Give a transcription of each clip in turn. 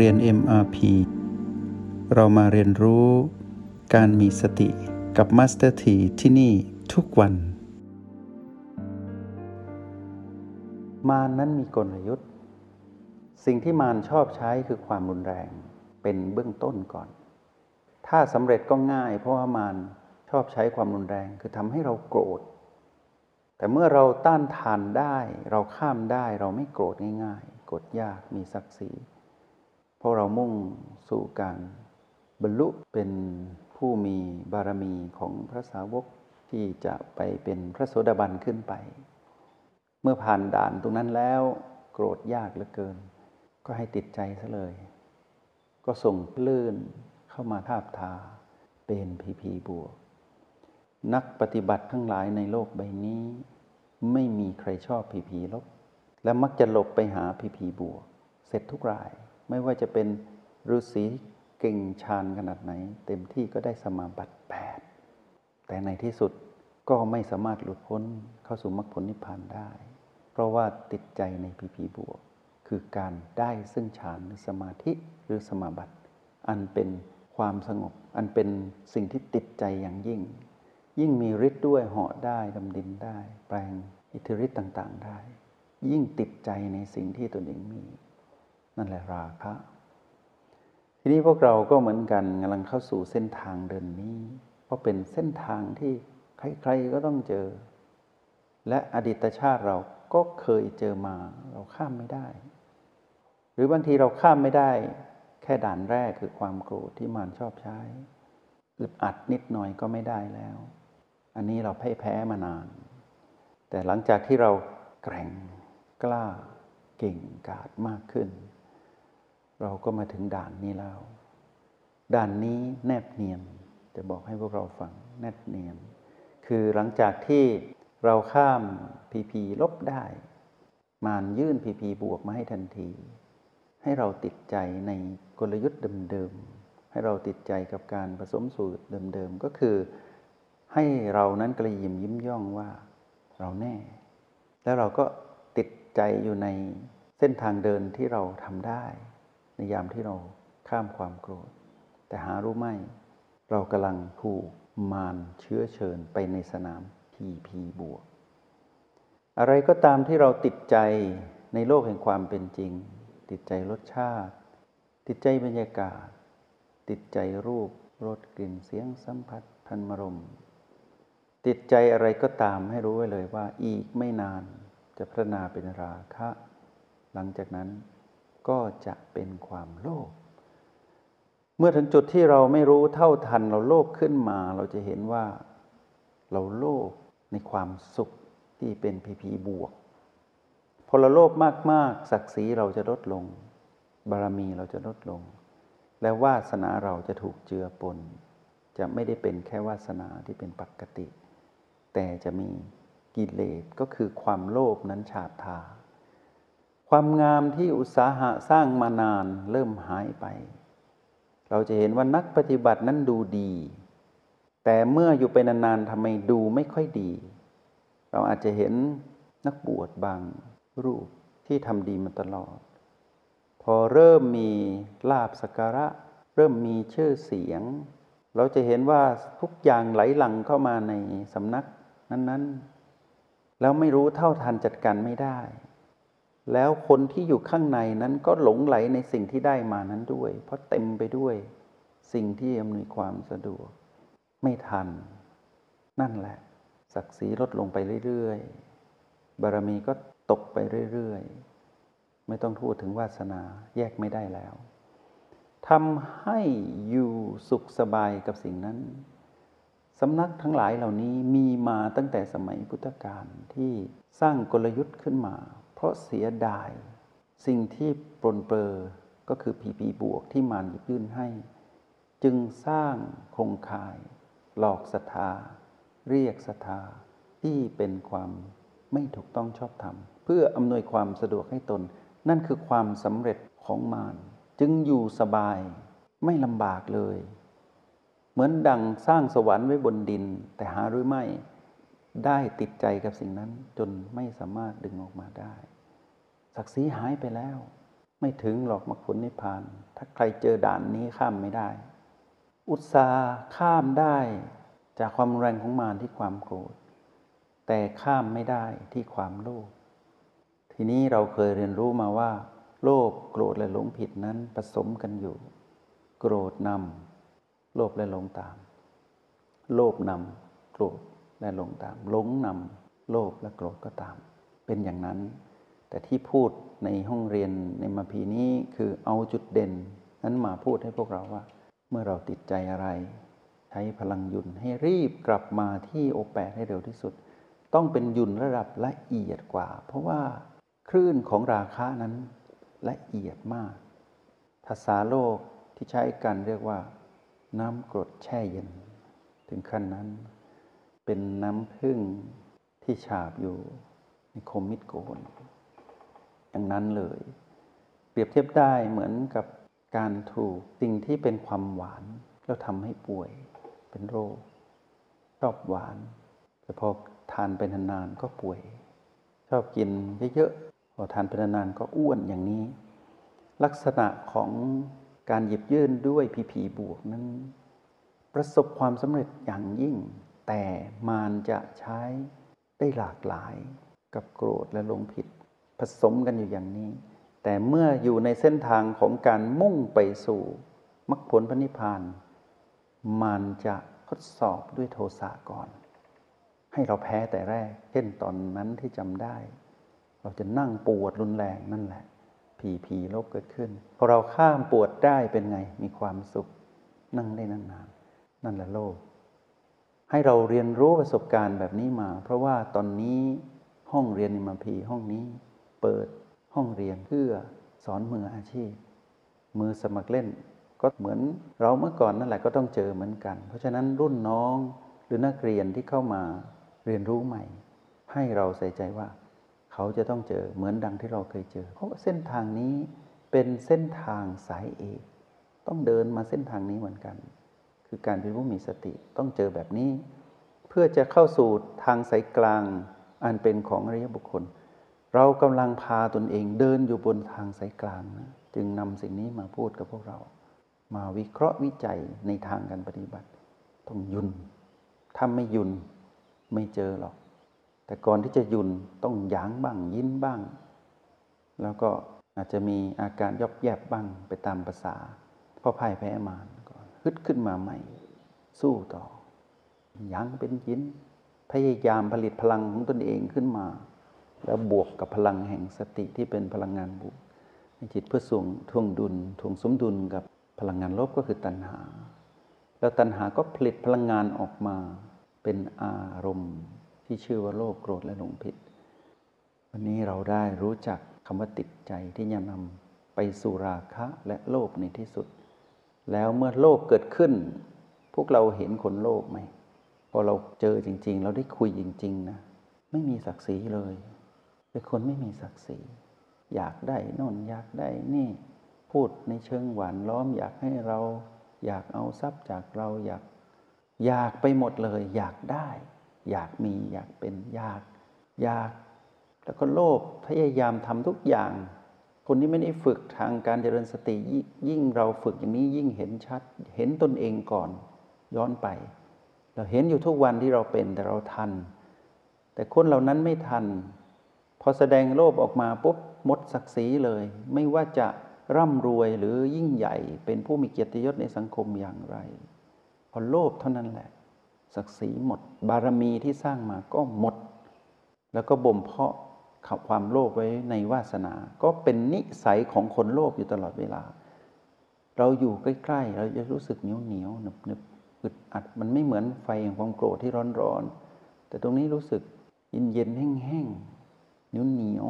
เรียน MRP เรามาเรียนรู้การมีสติกับ Master T ที่ที่นี่ทุกวัน มารนั้นมีกลยุทธ์ สิ่งที่มารชอบใช้คือความรุนแรงเป็นเบื้องต้นก่อน ถ้าสำเร็จก็ง่าย เพราะว่ามารชอบใช้ความรุนแรงคือทำให้เราโกรธ แต่เมื่อเราต้านทานได้ เราข้ามได้เราไม่โกรธง่าย ๆ กดยากมีศักดิ์ศรี ราะเรามุ่งสู่การบรรลุเป็นผู้มีบารมีของพระสาวกที่จะไปเป็นพระโสดาบันขึ้นไป เมื่อผ่านด่านตรงนั้นแล้วโกรธยากเหลือเกิน ก็ให้ติดใจซะเลย ก็ส่งคลื่นเข้ามาทาบทาเป็นพีพีบวก นักปฏิบัติทั้งหลายในโลกใบนี้ ไม่มีใครชอบพีพีลบและมักจะหลบไปหาพีพีบวก เสร็จทุกราย ไม่ว่าจะเป็นฤาษีเก่งชาญขนาดไหน เต็มที่ก็ได้สมาบัติแปดแต่ในที่สุดก็ไม่สามารถหลุดพ้นเข้าสู่มรรคผลนิพพานได้ เพราะว่าติดใจในพีพีบวก คือการได้ซึ่งฌานหรือสมาธิหรือสมาบัติ อันเป็นความสงบ อันเป็นสิ่งที่ติดใจอย่างยิ่ง ยิ่งมีฤทธิ์ด้วยเหาะได้ดำดินได้ แปลงอิทธิฤทธิ์ต่าง ๆ ได้ ยิ่งติดใจในสิ่งที่ตนเองมี นั่นแหละราคะ ทีนี้พวกเราก็เหมือนกันกำลังเข้าสู่เส้นทางเดินนี้ เพราะเป็นเส้นทางที่ใครๆก็ต้องเจอ และอดีตชาติเราก็เคยเจอมาเราข้ามไม่ได้ หรือบางทีเราข้ามไม่ได้ แค่ด่านแรกคือความโกรธที่มารชอบใช้อึดอัดนิดหน่อยก็ไม่ได้แล้ว อันนี้เราพ่แพ้มานาน แต่หลังจากที่เราแกร่งกล้าเก่งกาจมากขึ้น เราก็มาถึงด่านนี้แล้ว ด่านนี้แนบเนียนจะบอกให้พวกเราฟังแนบเนียน คือหลังจากที่เราข้ามพีพีลบได้ มานยื่นพีพีบวกมาให้ทันที ให้เราติดใจในกลยุทธ์เดิมๆ ให้เราติดใจกับการผสมสูตรเดิมๆ ก็คือ ให้เรานั้นกระยิมยิ้มย่องว่าเราแน่ แล้วเราก็ติดใจอยู่ในเส้นทางเดินที่เราทำได้ ในยามที่เราข้ามความโกรธ แต่หารู้ไหมเรากำลังถูกมารเชื้อเชิญไปในสนามพีพีบวก อะไรก็ตามที่เราติดใจในโลกแห่งความเป็นจริง ติดใจรสชาติ ติดใจบรรยากาศ ติดใจรูปรสกลิ่นเสียงสัมผัสพันมรม ติดใจอะไรก็ตามให้รู้ไว้เลยว่าอีกไม่นานจะพัฒนาเป็นราคะ หลังจากนั้น ก็จะเป็นความโลภ เมื่อถึงจุดที่เราไม่รู้เท่าทันเราโลภขึ้นมา เราจะเห็นว่าเราโลภในความสุขที่เป็นพีพีบวก พอเราโลภมาก ๆ ศักดิ์ศรีเราจะลดลง บารมีเราจะลดลง และวาสนาเราจะถูกเจือปน จะไม่ได้เป็นแค่วาสนาที่เป็นปกติ แต่จะมีกิเลสก็คือความโลภนั้นฉาบทา ความงามที่อุตสาหะสร้างมานานเริ่มหายไป เราจะเห็นว่านักปฏิบัตินั้นดูดี แต่เมื่ออยู่ไปนานๆทำไมดูไม่ค่อยดี เราอาจจะเห็นนักบวชบางรูปที่ทำดีมาตลอด พอเริ่มมีลาบสการะ เริ่มมีชื่อเสียง เราจะเห็นว่าทุกอย่างไหลหลังเข้ามาในสำนักนั้น ๆ แล้วไม่รู้เท่าทันจัดการไม่ได้ แล้วคนที่อยู่ข้างในนั้นก็หลงไหลในสิ่งที่ได้มานั้นด้วย เพราะเต็มไปด้วยสิ่งที่อำนวยความสะดวก ไม่ทัน นั่นแหละ ศักดิ์ศรีลดลงไปเรื่อยๆ บารมีก็ตกไปเรื่อยๆ ไม่ต้องพูดถึงวาสนาแยกไม่ได้แล้วทำให้อยู่สุขสบายกับสิ่งนั้นสำนักทั้งหลายเหล่านี้มีมาตั้งแต่สมัยพุทธกาลที่สร้างกลยุทธ์ขึ้นมา ราะเสียดาย สิ่งที่ปรนเปรอก็คือพีพีบวกที่มารหยิบยื่นให้ จึงสร้างโครงข่าย หลอกศรัทธา เรียกศรัทธาที่เป็นความไม่ถูกต้องชอบธรรม เพื่ออำนวยความสะดวกให้ตน นั่นคือความสำเร็จของมารจึงอยู่สบายไม่ลำบากเลย เหมือนดังสร้างสวรรค์ไว้บนดิน แต่หารือไม่ได้ติดใจกับสิ่งนั้นจนไม่สามารถดึงออกมาได้ ศักดิ์ศรีหายไปแล้ว ไม่ถึงหรอกมรรคผลนิพพาน ถ้าใครเจอด่านนี้ข้ามไม่ได้ อุตสาห์ข้ามได้จากความแรงของมารที่ความโกรธ แต่ข้ามไม่ได้ที่ความโลภทีนี้เราเคยเรียนรู้มาว่า โลภโกรธและหลงผิดนั้นผสมกันอยู่ โกรธนำโลภและหลงตาม โลภนำโกรธและหลงตามหลงนำโลภและโกรธก็ตาม เป็นอย่างนั้น แต่ที่พูดในห้องเรียนในมาพีนี้คือเอาจุดเด่น นั้นมาพูดให้พวกเราว่า เมื่อเราติดใจอะไร ใช้พลังยุนให้รีบกลับมาที่โอแปให้เร็วที่สุด ต้องเป็นยุนระดับละเอียดกว่า เพราะว่าคลื่นของราคะนั้นละเอียดมาก ภาษาโลกที่ใช้กันเรียกว่า น้ำกรดแช่เย็น ถึงขั้นนั้น เป็นน้ำพึ่งที่ฉาบอยู่ในคมมิดโกน อย่างนั้นเลย เปรียบเทียบได้เหมือนกับการถูกสิ่งที่เป็นความหวาน แล้วทำให้ป่วยเป็นโรค ชอบหวาน แต่พอทานไปนานๆก็ป่วย ชอบกินเยอะๆพอทานไปนานๆก็อ้วนอย่างนี้ ลักษณะของการหยิบยื่นด้วยพีพีบวกนั้น ประสบความสำเร็จอย่างยิ่ง แต่มารจะใช้ได้หลากหลายกับโกรธและลงผิด ผสมกันอยู่อย่างนี้ แต่เมื่ออยู่ในเส้นทางของการมุ่งไปสู่มรรคผลพระนิพพาน มันจะทดสอบด้วยโทสะก่อน ให้เราแพ้แต่แรก เช่นตอนนั้นที่จำได้ เราจะนั่งปวดรุนแรงนั่นแหละ ผีผีโลบเกิดขึ้น พอเราข้ามปวดได้เป็นไง มีความสุข นั่งได้นานๆนั่นแหละโลก ให้เราเรียนรู้ประสบการณ์แบบนี้มา เพราะว่าตอนนี้ห้องเรียนนิมพีห้องนี้ เปิดห้องเรียนเพื่อสอนมืออาชีพ มือสมัครเล่น ก็เหมือนเราเมื่อก่อนนั่นแหละก็ต้องเจอเหมือนกัน เพราะฉะนั้นรุ่นน้องหรือนักเรียนที่เข้ามาเรียนรู้ใหม่ ให้เราใส่ใจว่า เขาจะต้องเจอเหมือนดังที่เราเคยเจอ เพราะเส้นทางนี้เป็นเส้นทางสายเอกต้องเดินมาเส้นทางนี้เหมือนกัน คือการเป็นผู้มีสติต้องเจอแบบนี้ เพื่อจะเข้าสู่ทางสายกลางอันเป็นของอริยบุคคล เรากำลังพาตนเองเดินอยู่บนทางสายกลางนะจึงนำสิ่งนี้มาพูดกับพวกเรา มาวิเคราะห์วิจัยในทางการปฏิบัติ ต้องยุนถ้าไม่ยุนไม่เจอหรอก แต่ก่อนที่จะยุนต้องหยางบ้างยิ้นบ้าง แล้วก็อาจจะมีอาการยอบแยบบ้างไปตามภาษาพอพ่ายแพ้มารก่อนฮึดขึ้นมาใหม่ สู้ต่อยังเป็นยินพยายามผลิตพลังของตนเองขึ้นมา แล้วบวกกับพลังแห่งสติที่เป็นพลังงานบวกในจิตเพื่อส่งทวงดุลทวงสมดุลกับพลังงานลบก็คือตัณหา แล้วตัณหาก็ผลิตพลังงานออกมาเป็นอารมณ์ที่ชื่อว่าโลภโกรธและหลงผิด วันนี้เราได้รู้จักคำว่าติดใจที่จะนำไปสู่ราคะและโลภในที่สุด แล้วเมื่อโลภเกิดขึ้น พวกเราเห็นคนโลภไหมพอเราเจอจริง ๆ เราได้คุยจริง ๆ นะ ไม่มีศักดิ์ศรีเลย เป็นคนไม่มีศักดิ์ศรีอยากได้นนอยากได้นี่ พูดในเชิงหวานล้อม อยากให้เรา อยากเอาทรัพย์จากเราอยาก อยากไปหมดเลย อยากได้ อยากมีอยากเป็นอยาก อยาก แล้วก็โลภพยายามทำทุกอย่าง คนที่ไม่ได้ฝึกทางการเจริญสติยิ่งเราฝึกอย่างนี้ยิ่งเห็นชัด เห็นตนเองก่อนย้อนไป เราเห็นอยู่ทุกวันที่เราเป็นแต่เราทัน แต่คนเหล่านั้นไม่ทัน พอแสดงโลภออกมาปุ๊บหมดศักดิ์ศรีเลย ไม่ว่าจะร่ำรวยหรือยิ่งใหญ่เป็นผู้มีเกียรติยศในสังคมอย่างไร พอโลภเท่านั้นแหละ ศักดิ์ศรีหมด บารมีที่สร้างมาก็หมด แล้วก็บ่มเพาะขับความโลภไว้ในวาสนา ก็เป็นนิสัยของคนโลภอยู่ตลอดเวลา เราอยู่ใกล้ๆ เราจะรู้สึกเหนียวเหนียวหนึบหนึบอึดอัดมันไม่เหมือนไฟแห่งความโกรธที่ร้อนๆแต่ตรงนี้รู้สึกเย็นเย็นแห้งๆ เหนียวเหนียว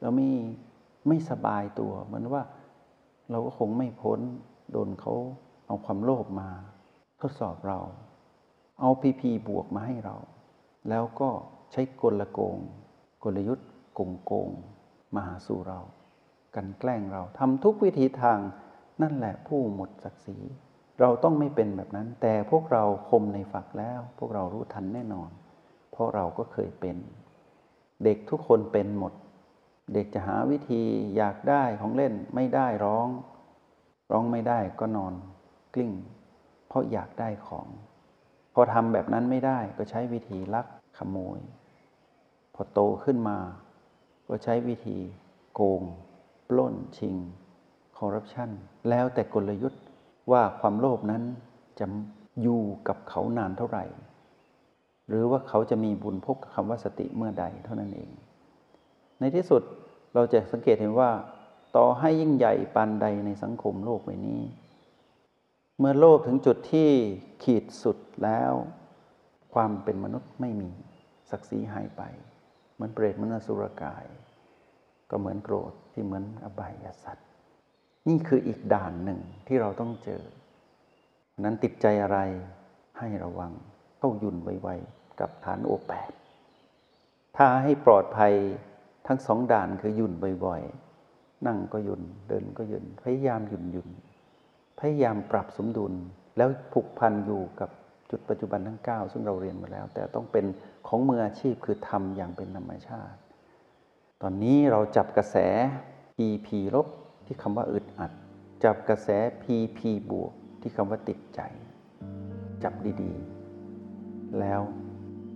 แล้วไม่ไม่สบายตัว เหมือนว่าเราก็คงไม่พ้นโดนเขาเอาความโลภมา ทดสอบเรา เอาพีพีบวกมาให้เรา แล้วก็ใช้กลโกง กลยุทธ์กงโกงมาหาสู่เรา กันแกล้งเราทำทุกวิธีทางนั่นแหละผู้หมดศักดิ์ศรีเราต้องไม่เป็นแบบนั้น แต่พวกเราคมในฝักแล้ว พวกเรารู้ทันแน่นอน เพราะเราก็เคยเป็น เด็กทุกคนเป็นหมด เด็กจะหาวิธีอยากได้ของเล่นไม่ได้ร้อง ร้องไม่ได้ก็นอนกลิ้ง เพราะอยากได้ของ พอทำแบบนั้นไม่ได้ก็ใช้วิธีลักขโมย พอโตขึ้นมา ก็ใช้วิธีโกง ปล้นชิง คอร์รัปชัน แล้วแต่กลยุทธ์ว่าความโลภนั้นจะอยู่กับเขานานเท่าไหร่ หรือว่าเขาจะมีบุญพบกับคำว่าสติเมื่อใดเท่านั้นเอง ในที่สุดเราจะสังเกตเห็นว่า ต่อให้ยิ่งใหญ่ปานใดในสังคมโลกใบนี้ เมื่อโลภถึงจุดที่ขีดสุดแล้ว ความเป็นมนุษย์ไม่มีศักดิ์ศรีหายไป เหมือนเปรตเหมือนอสุรกาย ก็เหมือนโกรธที่เหมือนอบายสัตว์ นี่คืออีกด่านหนึ่งที่เราต้องเจอนั้นติดใจอะไรให้ระวังเข้ายุ่นไวๆ กับฐานโอแปดถ้าให้ปลอดภัยทั้งสองด่านคือหยุ่นบ่อยๆ นั่งก็หยุ่นเดินก็หยุ่นพยายามหยุ่นหยุ่นพยายามปรับสมดุลแล้วผูกพันอยู่กับจุดปัจจุบันทั้ง 9 ซึ่งเราเรียนมาแล้ว แต่ต้องเป็นของมืออาชีพคือทำอย่างเป็นธรรมชาติ ตอนนี้เราจับกระแส EP ลบที่คำว่าอึดอัด จับกระแส PP บวกที่คำว่าติดใจ จับดีๆ แล้ว